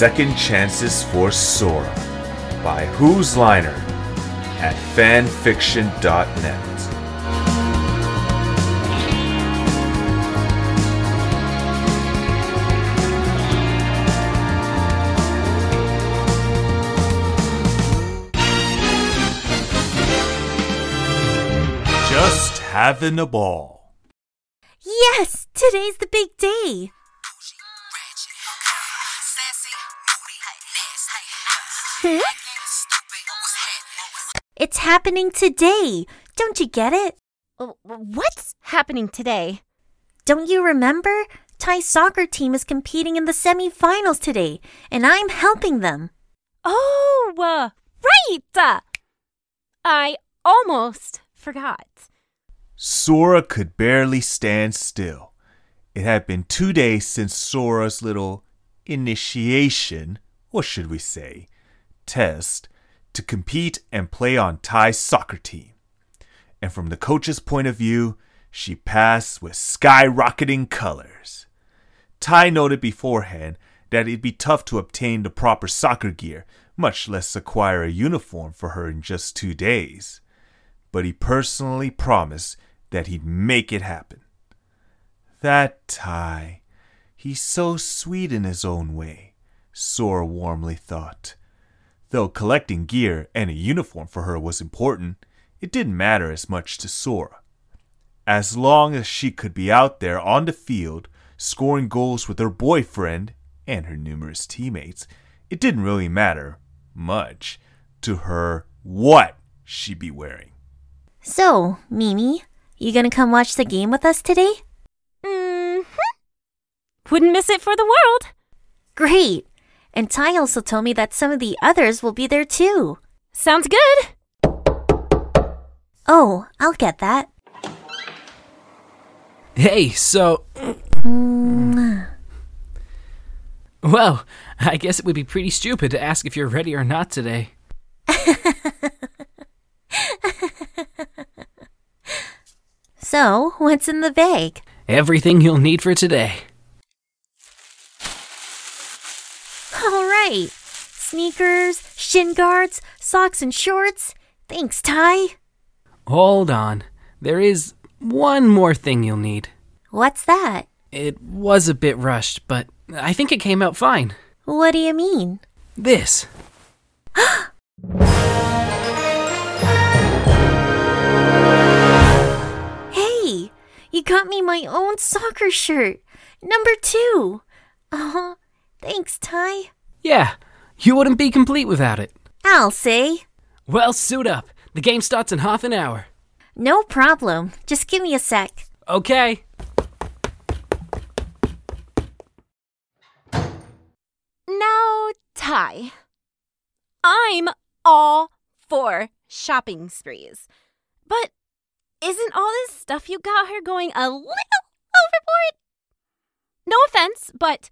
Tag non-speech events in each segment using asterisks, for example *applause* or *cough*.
Second Chances for Sora by Who's Liner at fanfiction.net. Just having a ball. Yes, today's the big day. Hmm? It's happening today. Don't you get it? Uh, What's happening today? Don't you remember? Tai soccer team is competing in the semifinals today, and I'm helping them. Oh, uh, right! I almost forgot. Sora could barely stand still. It had been two days since Sora's little initiation, or should we say, test, to compete and play on Tai's soccer team. And from the coach's point of view, she passed with skyrocketing colors. Tai noted beforehand that it'd be tough to obtain the proper soccer gear, much less acquire a uniform for her in just two days. But he personally promised that he'd make it happen. That Tai, he's so sweet in his own way, Sora warmly thought. Though collecting gear and a uniform for her was important, it didn't matter as much to Sora. As long as she could be out there on the field, scoring goals with her boyfriend and her numerous teammates, it didn't really matter much to her what she'd be wearing. So, Mimi, you gonna come watch the game with us today? Mm hmm Wouldn't miss it for the world. Great! And Tai also told me that some of the others will be there too. Sounds good. Oh, I'll get that. Hey, so. Mm. Well, I guess it would be pretty stupid to ask if you're ready or not today. *laughs* So, what's in the bag? Everything you'll need for today. Sneakers, shin guards, socks, and shorts. Thanks, Tai. Hold on. There is one more thing you'll need. What's that? It was a bit rushed, but I think it came out fine. What do you mean? This. *gasps* Hey, you got me my own soccer shirt. Number two. Oh, thanks, Tai. Yeah, you wouldn't be complete without it. I'll see. Well, suit up. The game starts in half an hour. No problem. Just give me a sec. Okay. Now, Tai. I'm all for shopping sprees. But isn't all this stuff you got here going a little overboard? No offense, but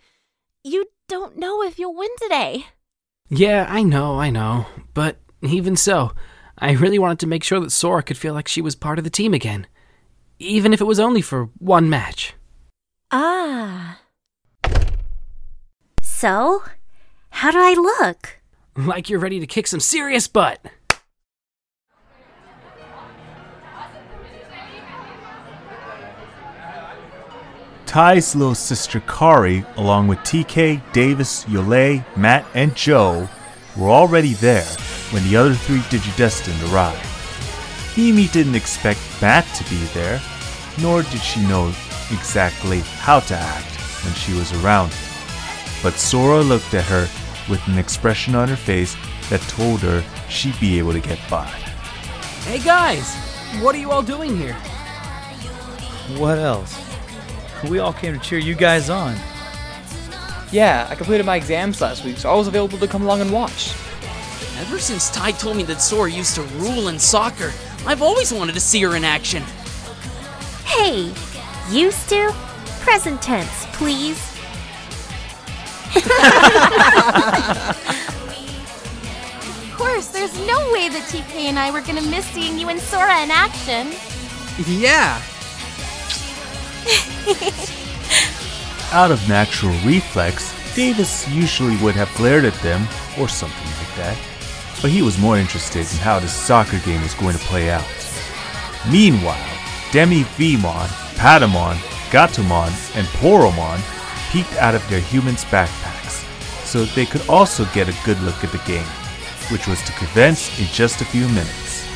you don't know if you'll win today. Yeah, I know, I know. But even so, I really wanted to make sure that Sora could feel like she was part of the team again. Even if it was only for one match. Ah. So, how do I look? Like you're ready to kick some serious butt. Tai's little sister Kari, along with TK, Davis, Yolei, Matt, and Joe, were already there when the other three Digidestined arrived. Mimi didn't expect Matt to be there, nor did she know exactly how to act when she was around him. But Sora looked at her with an expression on her face that told her she'd be able to get by. Hey guys, what are you all doing here? What else? We all came to cheer you guys on. Yeah, I completed my exams last week, so I was available to come along and watch. Ever since Tai told me that Sora used to rule in soccer, I've always wanted to see her in action. Hey, used to? Present tense, please. Of course, there's no way that TK and I were gonna miss seeing you and Sora in action. Yeah. *laughs* Out of natural reflex, Davis usually would have glared at them or something like that, but he was more interested in how the soccer game was going to play out. Meanwhile, Demi Vimon, Patamon, Gatomon, and Poromon peeked out of their humans' backpacks so they could also get a good look at the game, which was to commence in just a few minutes.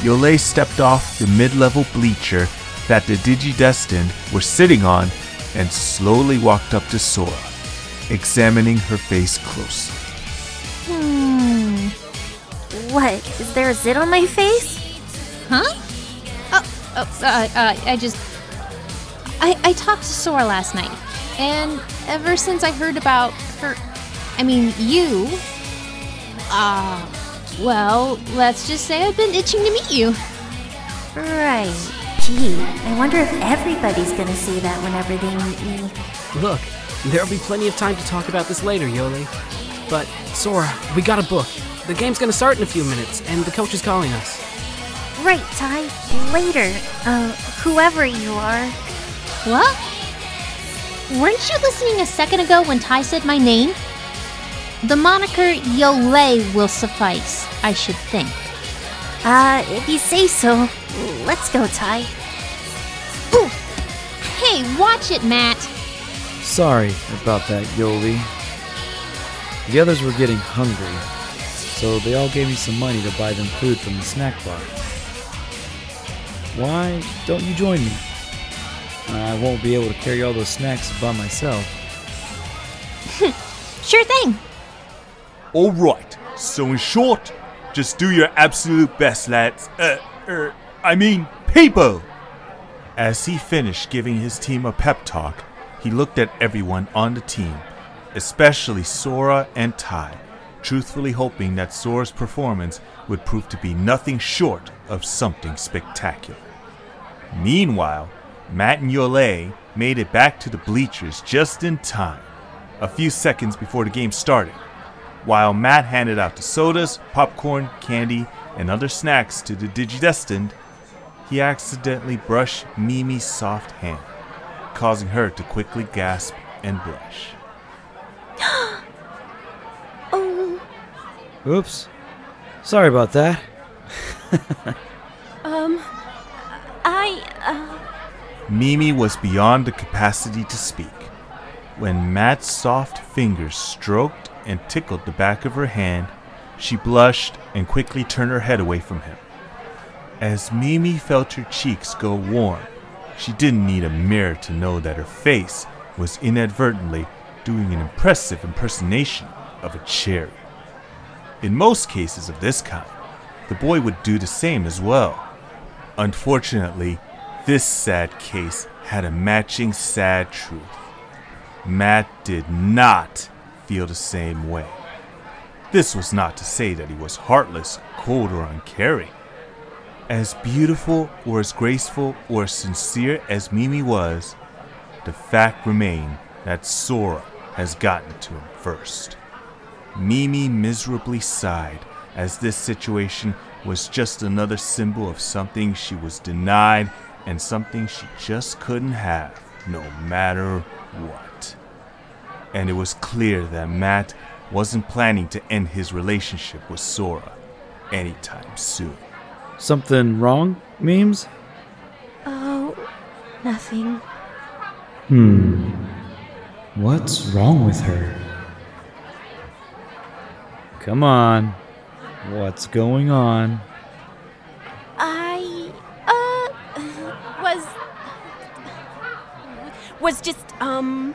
Yolei stepped off the mid-level bleacher that the Digidestined were sitting on and slowly walked up to Sora, examining her face closely. Hmm. What? Is there a zit on my face? Huh? Oh, oh uh, uh, I just. I, I talked to Sora last night, and ever since I heard about her. I mean, you. Ah. Uh, well, let's just say I've been itching to meet you. Right. Gee, I wonder if everybody's gonna see that whenever they meet me. Look, there'll be plenty of time to talk about this later, Yolei. But, Sora, we got a book. The game's gonna start in a few minutes, and the coach is calling us. Right, Tai. Later. Uh, whoever you are. What? Weren't you listening a second ago when Tai said my name? The moniker Yolei will suffice, I should think. Uh, if you say so. Let's go, Tai. Ooh. Hey, watch it, Matt. Sorry about that, Yolei. The others were getting hungry, so they all gave me some money to buy them food from the snack bar. Why don't you join me? I won't be able to carry all those snacks by myself. *laughs* sure thing. Alright, so in short, just do your absolute best, lads. Uh, er, I mean, people! As he finished giving his team a pep talk, he looked at everyone on the team, especially Sora and Tai, truthfully hoping that Sora's performance would prove to be nothing short of something spectacular. Meanwhile, Matt and Yolei made it back to the bleachers just in time, a few seconds before the game started. While Matt handed out the sodas, popcorn, candy, and other snacks to the Digidestined, he accidentally brushed Mimi's soft hand, causing her to quickly gasp and blush. *gasps* oh. Oops. Sorry about that. *laughs* um, I, uh... Mimi was beyond the capacity to speak. When Matt's soft fingers stroked and tickled the back of her hand, she blushed and quickly turned her head away from him. As Mimi felt her cheeks go warm, she didn't need a mirror to know that her face was inadvertently doing an impressive impersonation of a cherry. In most cases of this kind, the boy would do the same as well. Unfortunately, this sad case had a matching sad truth. Matt did not feel the same way. This was not to say that he was heartless, cold, or uncaring. As beautiful or as graceful or as sincere as Mimi was, the fact remained that Sora has gotten to him first. Mimi miserably sighed as this situation was just another symbol of something she was denied and something she just couldn't have, no matter what. And it was clear that Matt wasn't planning to end his relationship with Sora anytime soon. Something wrong, Memes? Oh, nothing. Hmm. What's wrong with her? Come on. What's going on? I, uh, was. was just, um,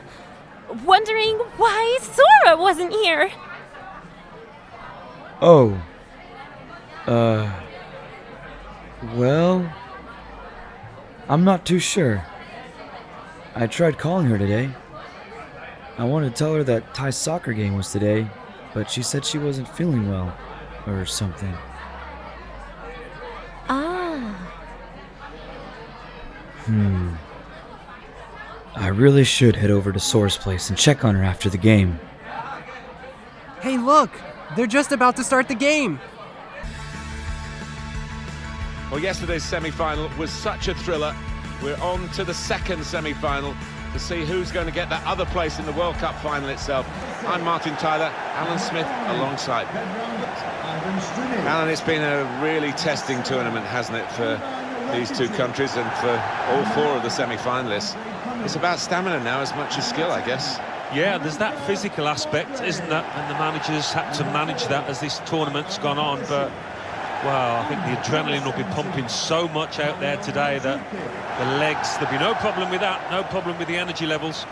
wondering why Sora wasn't here. Oh. Uh. Well. I'm not too sure. I tried calling her today. I wanted to tell her that Tai's soccer game was today, but she said she wasn't feeling well, or something. Ah. Hmm. I really should head over to Sora's place and check on her after the game. Hey, look! They're just about to start the game! Well, yesterday's semi final was such a thriller. We're on to the second semi final to see who's going to get that other place in the World Cup final itself. I'm Martin Tyler, Alan Smith alongside. Alan, it's been a really testing tournament, hasn't it, for these two countries and for all four of the semi-finalists. It's about stamina now as much as skill, I guess. Yeah, there's that physical aspect, isn't there? And the managers had to manage that as this tournament's gone on. But, well, I think the adrenaline will be pumping so much out there today that the legs, there'll be no problem with that, no problem with the energy levels.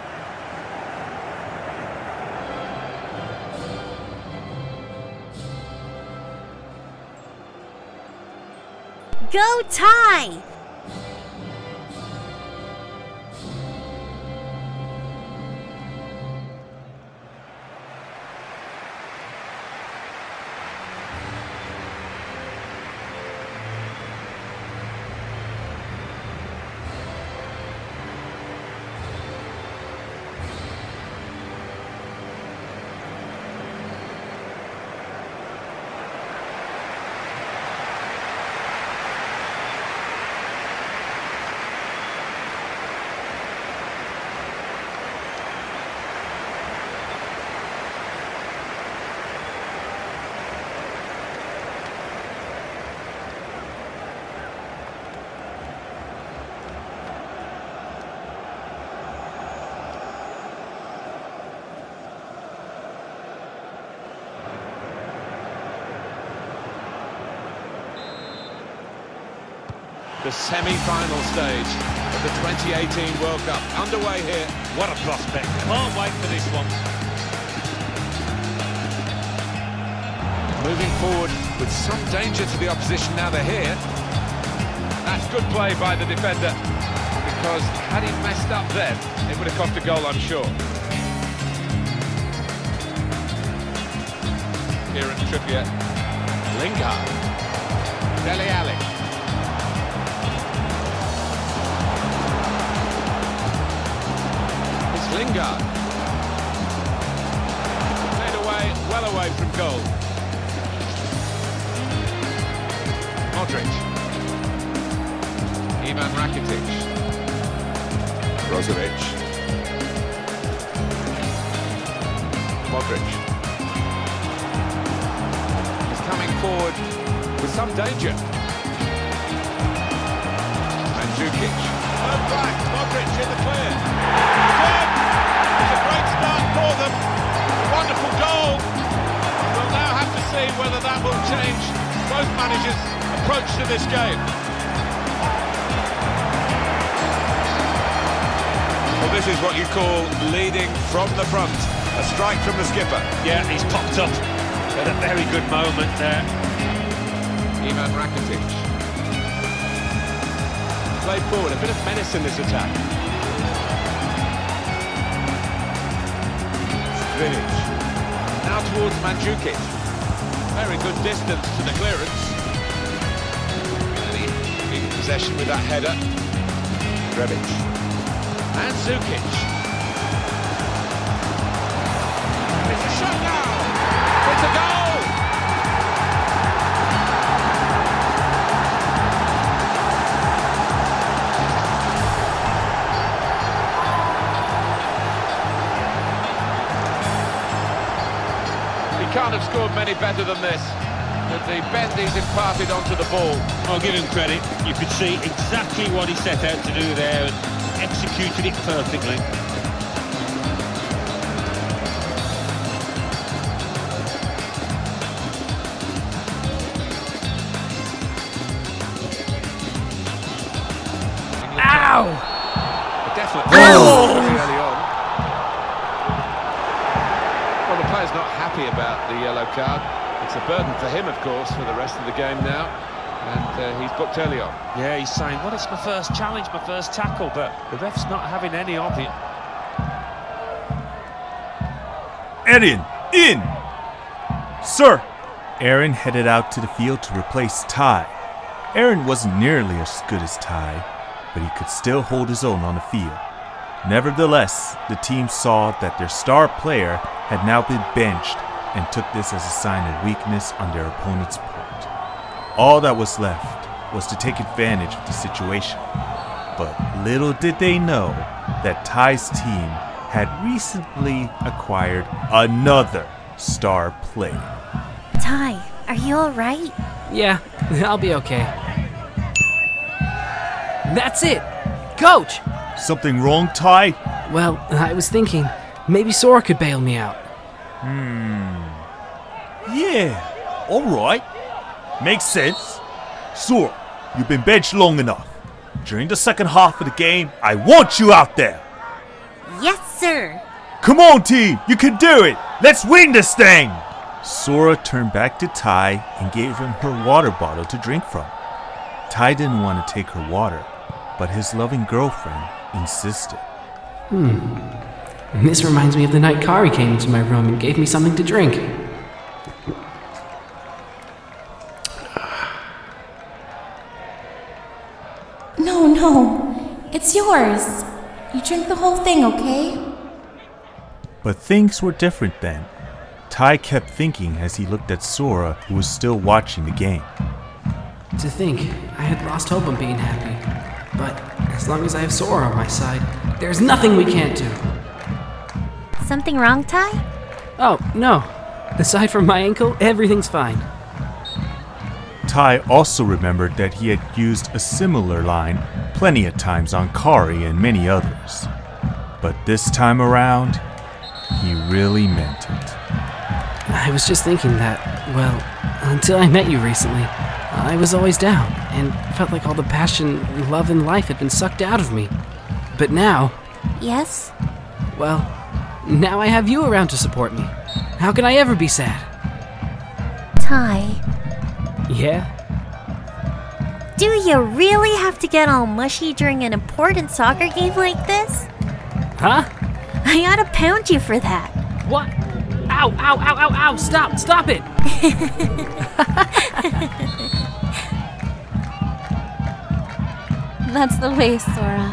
Go Tai! The semi-final stage of the 2018 World Cup underway here. What a prospect. Can't wait for this one. Moving forward with some danger to the opposition now they're here. That's good play by the defender because had he messed up then, it would have cost a goal, I'm sure. Kieran Trippier, Lingard, Dele Alli. Lingard. Played away, well away from goal. Modric. Ivan Rakitic. Brozovic. Modric. He's coming forward with some danger. Mandzukic. Oh, back. Modric in the clear. Wonderful goal. We'll now have to see whether that will change both managers' approach to this game. Well, this is what you call leading from the front. A strike from the skipper. Yeah, he's popped up at a very good moment there. Ivan Rakitic. Play forward, a bit of menace in this attack. Village. Towards Mandzukic. Very good distance to the clearance. In possession with that header. Rebic. And many better than this. With the bend he's imparted onto the ball. I'll give him credit. You could see exactly what he set out to do there and executed it perfectly. Burden for him, of course, for the rest of the game now. And uh, he's booked early on. Yeah, he's saying, well, it's my first challenge, my first tackle, but the ref's not having any of it. Aaron, in! Sir! Aaron headed out to the field to replace Tai. Aaron wasn't nearly as good as Tai, but he could still hold his own on the field. Nevertheless, the team saw that their star player had now been benched and took this as a sign of weakness on their opponent's part. All that was left was to take advantage of the situation. But little did they know that Tai's team had recently acquired another star player. Tai, are you alright? Yeah, *laughs* I'll be okay. That's it! Coach! Something wrong, Tai? Well, I was thinking maybe Sora could bail me out. Hmm. Yeah, alright. Makes sense. Sora, you've been benched long enough. During the second half of the game, I want you out there. Yes, sir. Come on, team, you can do it. Let's win this thing. Sora turned back to Tai and gave him her water bottle to drink from. Tai didn't want to take her water, but his loving girlfriend insisted. Hmm. This reminds me of the night Kari came into my room and gave me something to drink. No, no. It's yours. You drink the whole thing, okay? But things were different then. Tai kept thinking as he looked at Sora, who was still watching the game. To think, I had lost hope of being happy. But as long as I have Sora on my side, there's nothing we can't do. Something wrong, Tai? Oh, no. Aside from my ankle, everything's fine. Tai also remembered that he had used a similar line plenty of times on Kari and many others. But this time around, he really meant it. I was just thinking that, well, until I met you recently, I was always down and felt like all the passion, love, and life had been sucked out of me. But now, Yes? well, now I have you around to support me. How can I ever be sad? Tai, Yeah? do you really have to get all mushy during an important soccer game like this? Huh? I ought to pound you for that. What? Ow, ow, ow, ow, ow! Stop, stop it! *laughs* That's the way, Sora.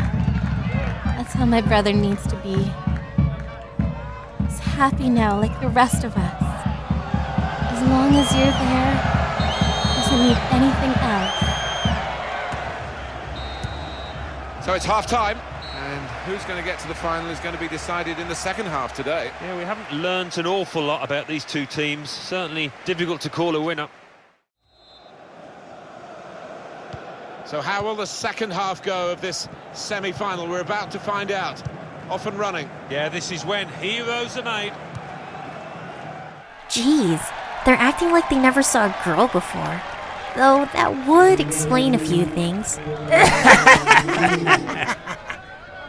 That's how my brother needs to be. He's happy now, like the rest of us. As long as you're there, doesn't need anything else. So it's half time, and who's going to get to the final is going to be decided in the second half today. Yeah, we haven't learnt an awful lot about these two teams. Certainly difficult to call a winner. So how will the second half go of this semi-final? We're about to find out. Off and running. Yeah, this is when heroes are made. Jeez, they're acting like they never saw a girl before. Though that would explain a few things. *laughs*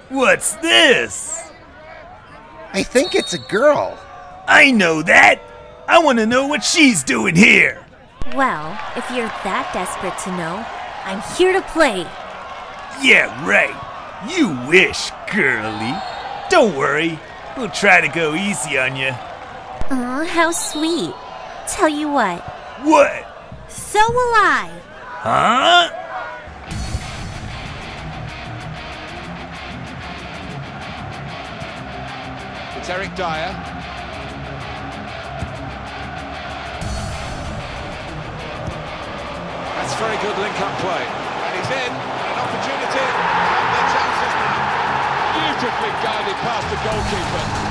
What's this? I think it's a girl. I know that. I want to know what she's doing here. Well, if you're that desperate to know, I'm here to play. Yeah, right. You wish, girly. Don't worry. We'll try to go easy on you. Aw, how sweet. Tell you what, What? So will I. Huh? It's Eric Dier. That's very good link-up play. And he's in, an opportunity, and the chance is now. Beautifully guided past the goalkeeper.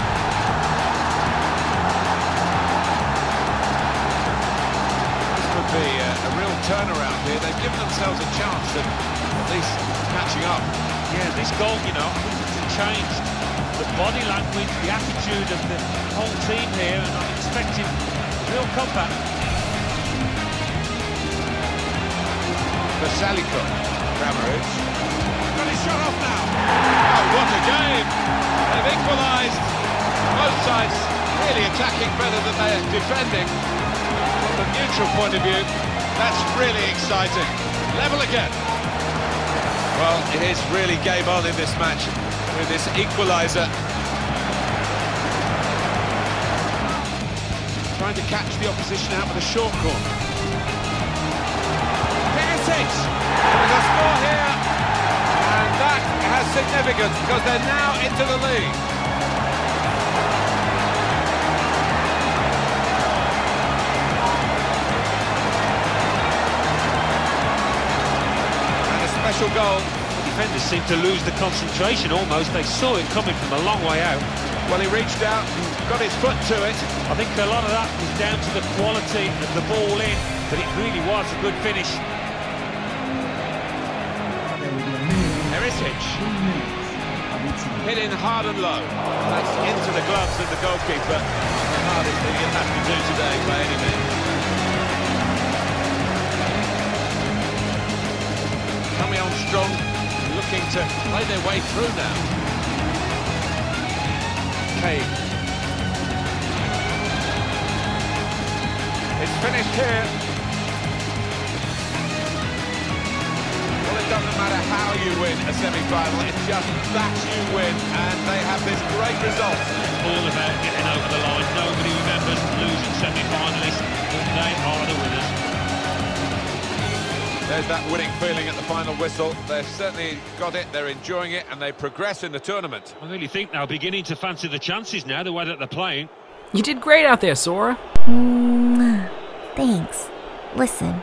Turnaround here. They've given themselves a chance of at least catching up. Yeah, this goal, you know, it's changed the body language, the attitude of the whole team here, and I'm expecting real comeback. Vrsaljko. Kramaric. Got his shot off now. Oh, what a game! They've equalised. Both sides really attacking better than they're defending. From the neutral point of view, that's really exciting. Level again. Well, it is really game on in this match with this equaliser. Trying to catch the opposition out with a short corner. Perisic with a score here, and that has significance because they're now into the league. Special goal for defenders seemed to lose the concentration almost. They saw it coming from a long way out. Well, he reached out and got his foot to it. I think a lot of that was down to the quality of the ball in, but it really was a good finish. Perisic. Hitting hard and low. That's into the gloves of the goalkeeper. The hardest thing he'll have to do today by any means. Strong, looking to play their way through now. Cade. It's finished here. Well, it doesn't matter how you win a semi-final, it's just that you win, and they have this great result. All about getting over the line. Nobody There's that winning feeling at the final whistle. They've certainly got it, they're enjoying it, and they progress in the tournament. I really think they're beginning to fancy the chances now, the way that they're playing. You did great out there, Sora. Mwah. Thanks. Listen,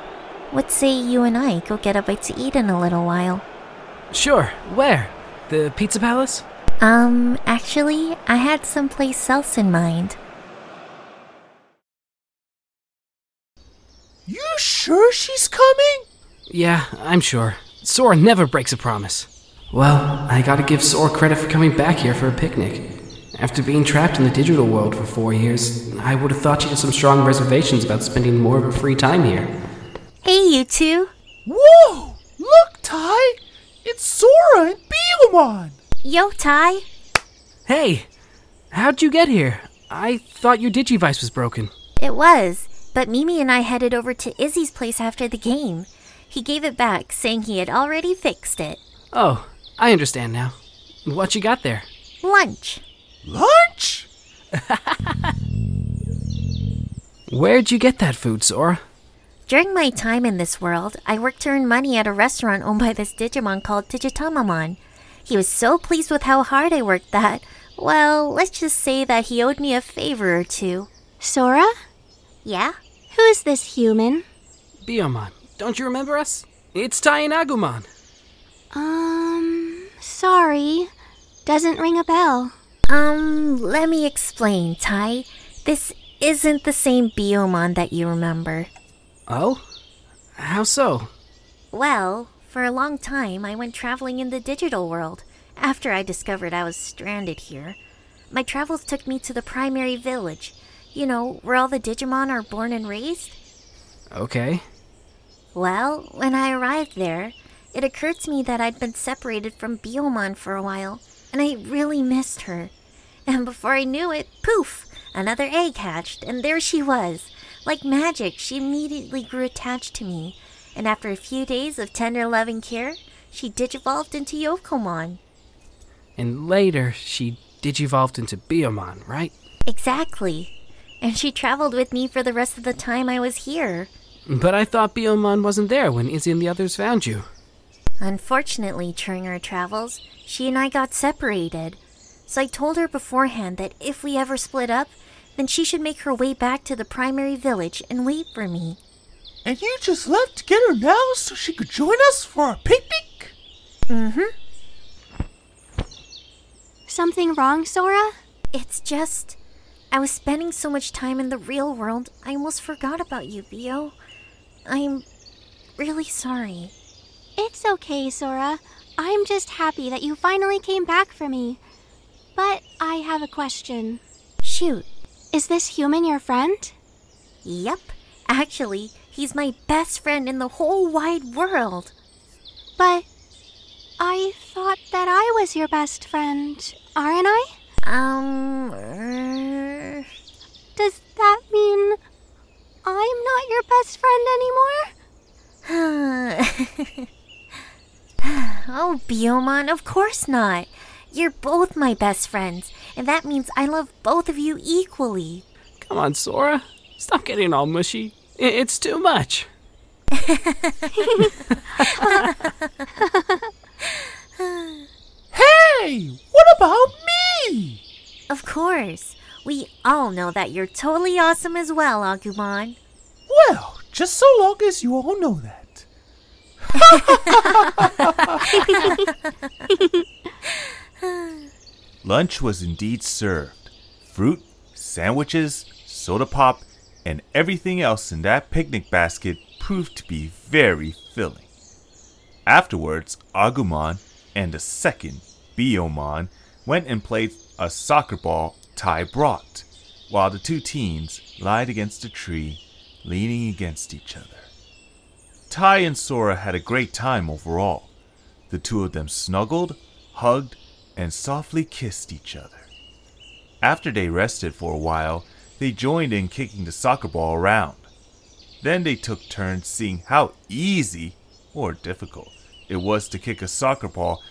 what say you and I go get a bite to eat in a little while? Sure. Where? The Pizza Palace? Um, actually, I had someplace else in mind. You sure she's coming? Yeah, I'm sure. Sora never breaks a promise. Well, I gotta give Sora credit for coming back here for a picnic. After being trapped in the digital world for four years, I would have thought she had some strong reservations about spending more of her free time here. Hey, you two. Whoa! Look, Tai! It's Sora and Biyomon! Yo, Tai. Hey, how'd you get here? I thought your Digivice was broken. It was, but Mimi and I headed over to Izzy's place after the game. He gave it back, saying he had already fixed it. Oh, I understand now. What you got there? Lunch. Lunch? *laughs* Where'd you get that food, Sora? During my time in this world, I worked to earn money at a restaurant owned by this Digimon called Digitamamon. He was so pleased with how hard I worked that, well, let's just say that he owed me a favor or two. Sora? Yeah? Who's this human? Biyomon, don't you remember us? It's Tai and Agumon. Um, sorry. Doesn't ring a bell. Um, let me explain, Tai. This isn't the same Biyomon that you remember. Oh? How so? Well, for a long time, I went traveling in the digital world after I discovered I was stranded here. My travels took me to the primary village, you know, where all the Digimon are born and raised. Okay. Well, when I arrived there, it occurred to me that I'd been separated from Biyomon for a while, and I really missed her. And before I knew it, poof, another egg hatched, and there she was. Like magic, she immediately grew attached to me, and after a few days of tender loving care, she digivolved into Yokomon. And later, she digivolved into Biyomon, right? Exactly. And she traveled with me for the rest of the time I was here. But I thought Biyomon wasn't there when Izzy and the others found you. Unfortunately, during our travels, she and I got separated. So I told her beforehand that if we ever split up, then she should make her way back to the primary village and wait for me. And you just left to get her now so she could join us for our picnic? Mm hmm. Something wrong, Sora? It's just. I was spending so much time in the real world, I almost forgot about you, Bio. I'm really sorry. It's okay, Sora. I'm just happy that you finally came back for me. But I have a question. Shoot. Is this human your friend? Yep. Actually, he's my best friend in the whole wide world. But I thought that I was your best friend, aren't I? Um. er, Does that mean I'm not your best friend anymore? *sighs* oh, Biyomon, of course not. You're both my best friends, and that means I love both of you equally. Come on, Sora. Stop getting all mushy. It's too much. *laughs* Hey, what about me? Of course. We all know that you're totally awesome as well, Agumon. Well, just so long as you all know that. *laughs* Lunch was indeed served. Fruit, sandwiches, soda pop, and everything else in that picnic basket proved to be very filling. Afterwards, Agumon and the second, Biyomon, went and played a soccer ball Tai brought, while the two teens lied against a tree, leaning against each other. Tai and Sora had a great time overall. The two of them snuggled, hugged, and softly kissed each other. After they rested for a while, they joined in kicking the soccer ball around. Then they took turns seeing how easy or difficult it was to kick a soccer ball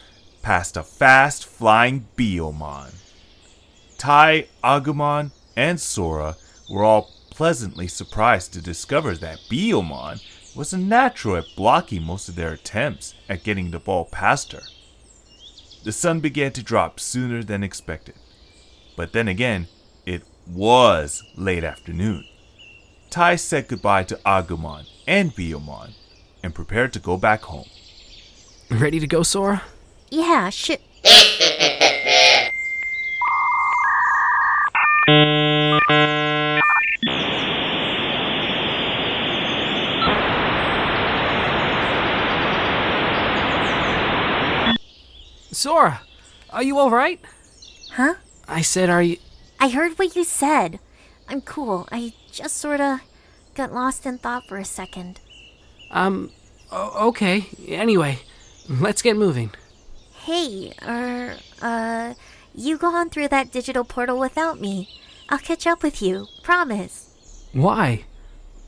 past a fast flying Biyomon. Tai, Agumon, and Sora were all pleasantly surprised to discover that Biyomon was a natural at blocking most of their attempts at getting the ball past her. The sun began to drop sooner than expected. But then again, it was late afternoon. Tai said goodbye to Agumon and Biyomon and prepared to go back home. Ready to go, Sora? Yeah, shit. *laughs* Sora, are you alright? Huh? I said, are you. I heard what you said. I'm cool. I just sorta got lost in thought for a second. Um, okay. Anyway, let's get moving. Hey, er, uh, you go on through that digital portal without me. I'll catch up with you. Promise. Why?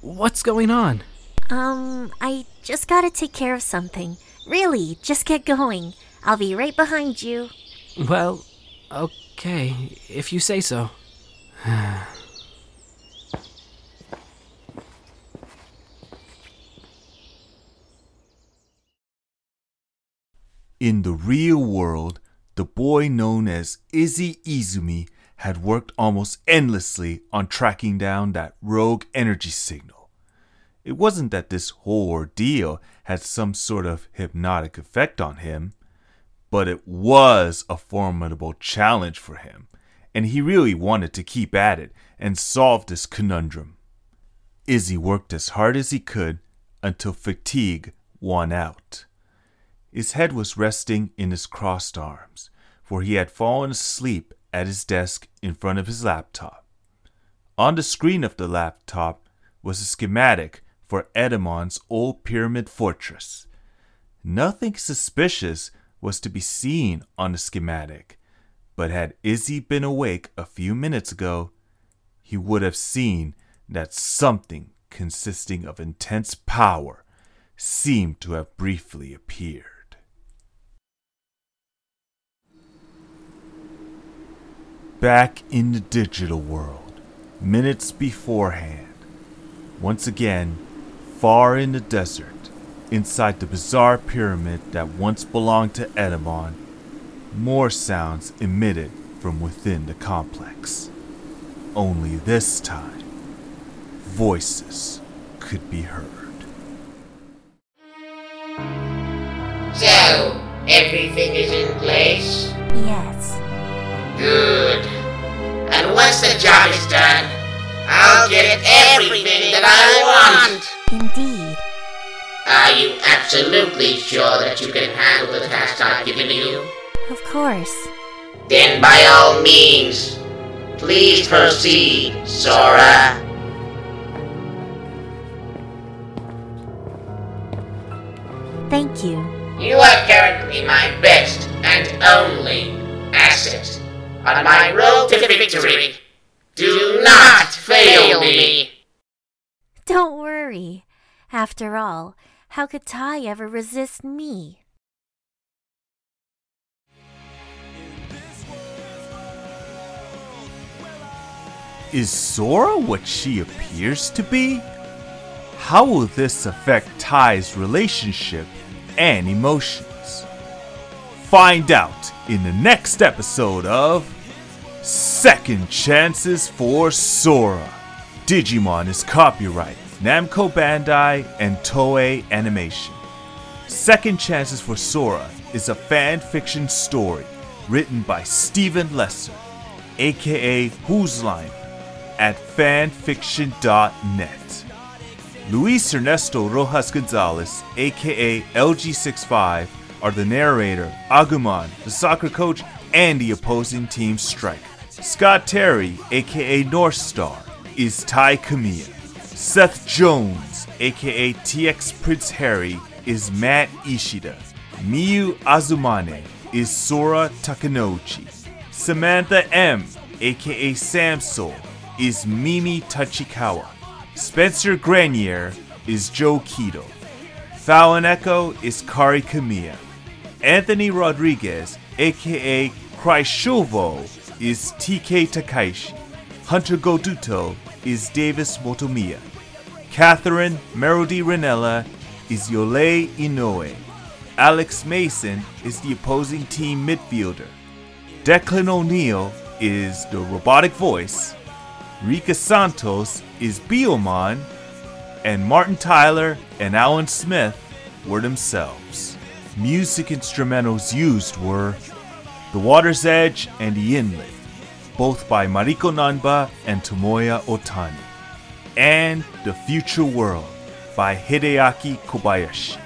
What's going on? Um, I just gotta take care of something. Really, just get going. I'll be right behind you. Well, okay, if you say so. *sighs* In the real world, the boy known as Izzy Izumi had worked almost endlessly on tracking down that rogue energy signal. It wasn't that this whole ordeal had some sort of hypnotic effect on him, but it was a formidable challenge for him, and he really wanted to keep at it and solve this conundrum. Izzy worked as hard as he could until fatigue won out. His head was resting in his crossed arms, for he had fallen asleep at his desk in front of his laptop. On the screen of the laptop was a schematic for Etemon's old pyramid fortress. Nothing suspicious was to be seen on the schematic, but had Izzy been awake a few minutes ago, he would have seen that something consisting of intense power seemed to have briefly appeared. Back in the digital world, minutes beforehand, once again, far in the desert, inside the bizarre pyramid that once belonged to Etemon, more sounds emitted from within the complex. Only this time, voices could be heard. So, everything is in place? Yes. Good. And once the job is done, I'll get everything that I want. Indeed. Are you absolutely sure that you can handle the task I've given you? Of course. Then by all means, please proceed, Sora. Thank you. You are currently my best and only asset on my road to victory. Do not fail me. Don't worry. After all, how could Tai ever resist me? Is Sora what she appears to be? How will this affect Tai's relationship and emotions? Find out in the next episode of Second Chances for Sora. Digimon is copyright Namco Bandai and Toei Animation. Second Chances for Sora is a fan fiction story written by Stephen Lesser, aka Whose Line, at fanfiction.net. Luis Ernesto Rojas Gonzalez, aka LG65, are the narrator, Agumon, the soccer coach, and the opposing team striker. Scott Terry, aka Northstar, is Tai Kamiya. Seth Jones, aka TX Prince Harry, is Matt Ishida. Miu Azumane is Sora Takenouchi. Samantha M, aka SamSoul, is Mimi Tachikawa. Spencer Granier is Joe Kido. Falon Echo is Kari Kamiya. Anthony Rodriguez, aka Cryshulvo, is TK Takaishi. Hunter Goduto is Davis Motomiya. Catherine Merodi Ranella is Yolei Inoue. Alex Mason is the opposing team midfielder. Declan O'Neill is the robotic voice. Rika Santos is Biyomon. And Martin Tyler and Alan Smith were themselves. Music instrumentals used were The Water's Edge and The Inlet, both by Mariko Nanba and Tomoya Ohtani, and The Future World by Hideaki Kobayashi.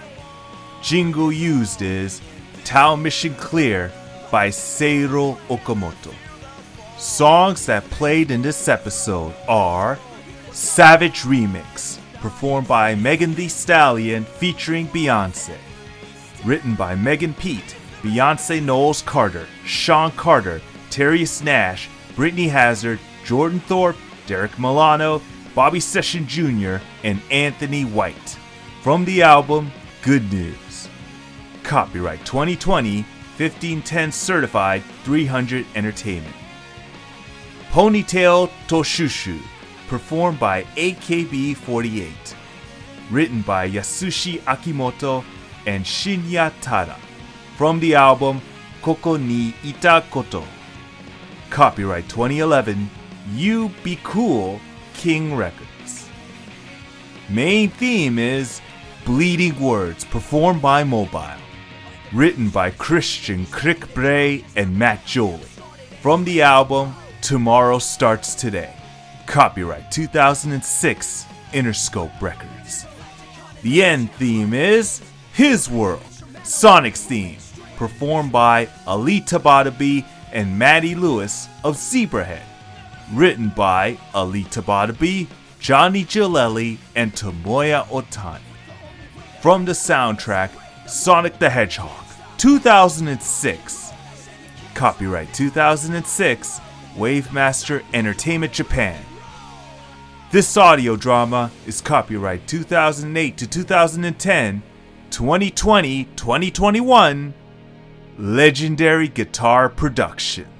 Jingle used is Town Mission Clear by Seirou Okamoto. Songs that played in this episode are Savage Remix, performed by Megan Thee Stallion featuring Beyonce. Written by Megan Pete, Beyonce Knowles Carter, Sean Carter, Terius Nash, Brittany Hazzard, Jordan Thorpe, Derrick Milano, Bobby Session Jr., and Anthony White. From the album Good News. Copyright 2020, 1510 Certified 300 Entertainment. Ponytail to Shushu, performed by AKB48. Written by Yasushi Akimoto and Shinya Tada. From the album Koko ni Ita Koto. Copyright 2011, You Be Cool, King Records. Main theme is Bleeding Words, performed by Mobile. Written by Christian Crick Bray and Matt Jolie. From the album Tomorrow Starts Today. Copyright 2006, Interscope Records. The end theme is His World, Sonic's theme, performed by Ali Tabatabaee and Matty Lewis of Zebrahead. Written by Ali Tabatabaee, Johnny Gioeli, and Tomoya Ohtani. From the soundtrack Sonic the Hedgehog, 2006. Copyright 2006, Wavemaster Entertainment Japan. This audio drama is copyright 2008 to 2010, 2020, 2021, Legendary Guitar Productions.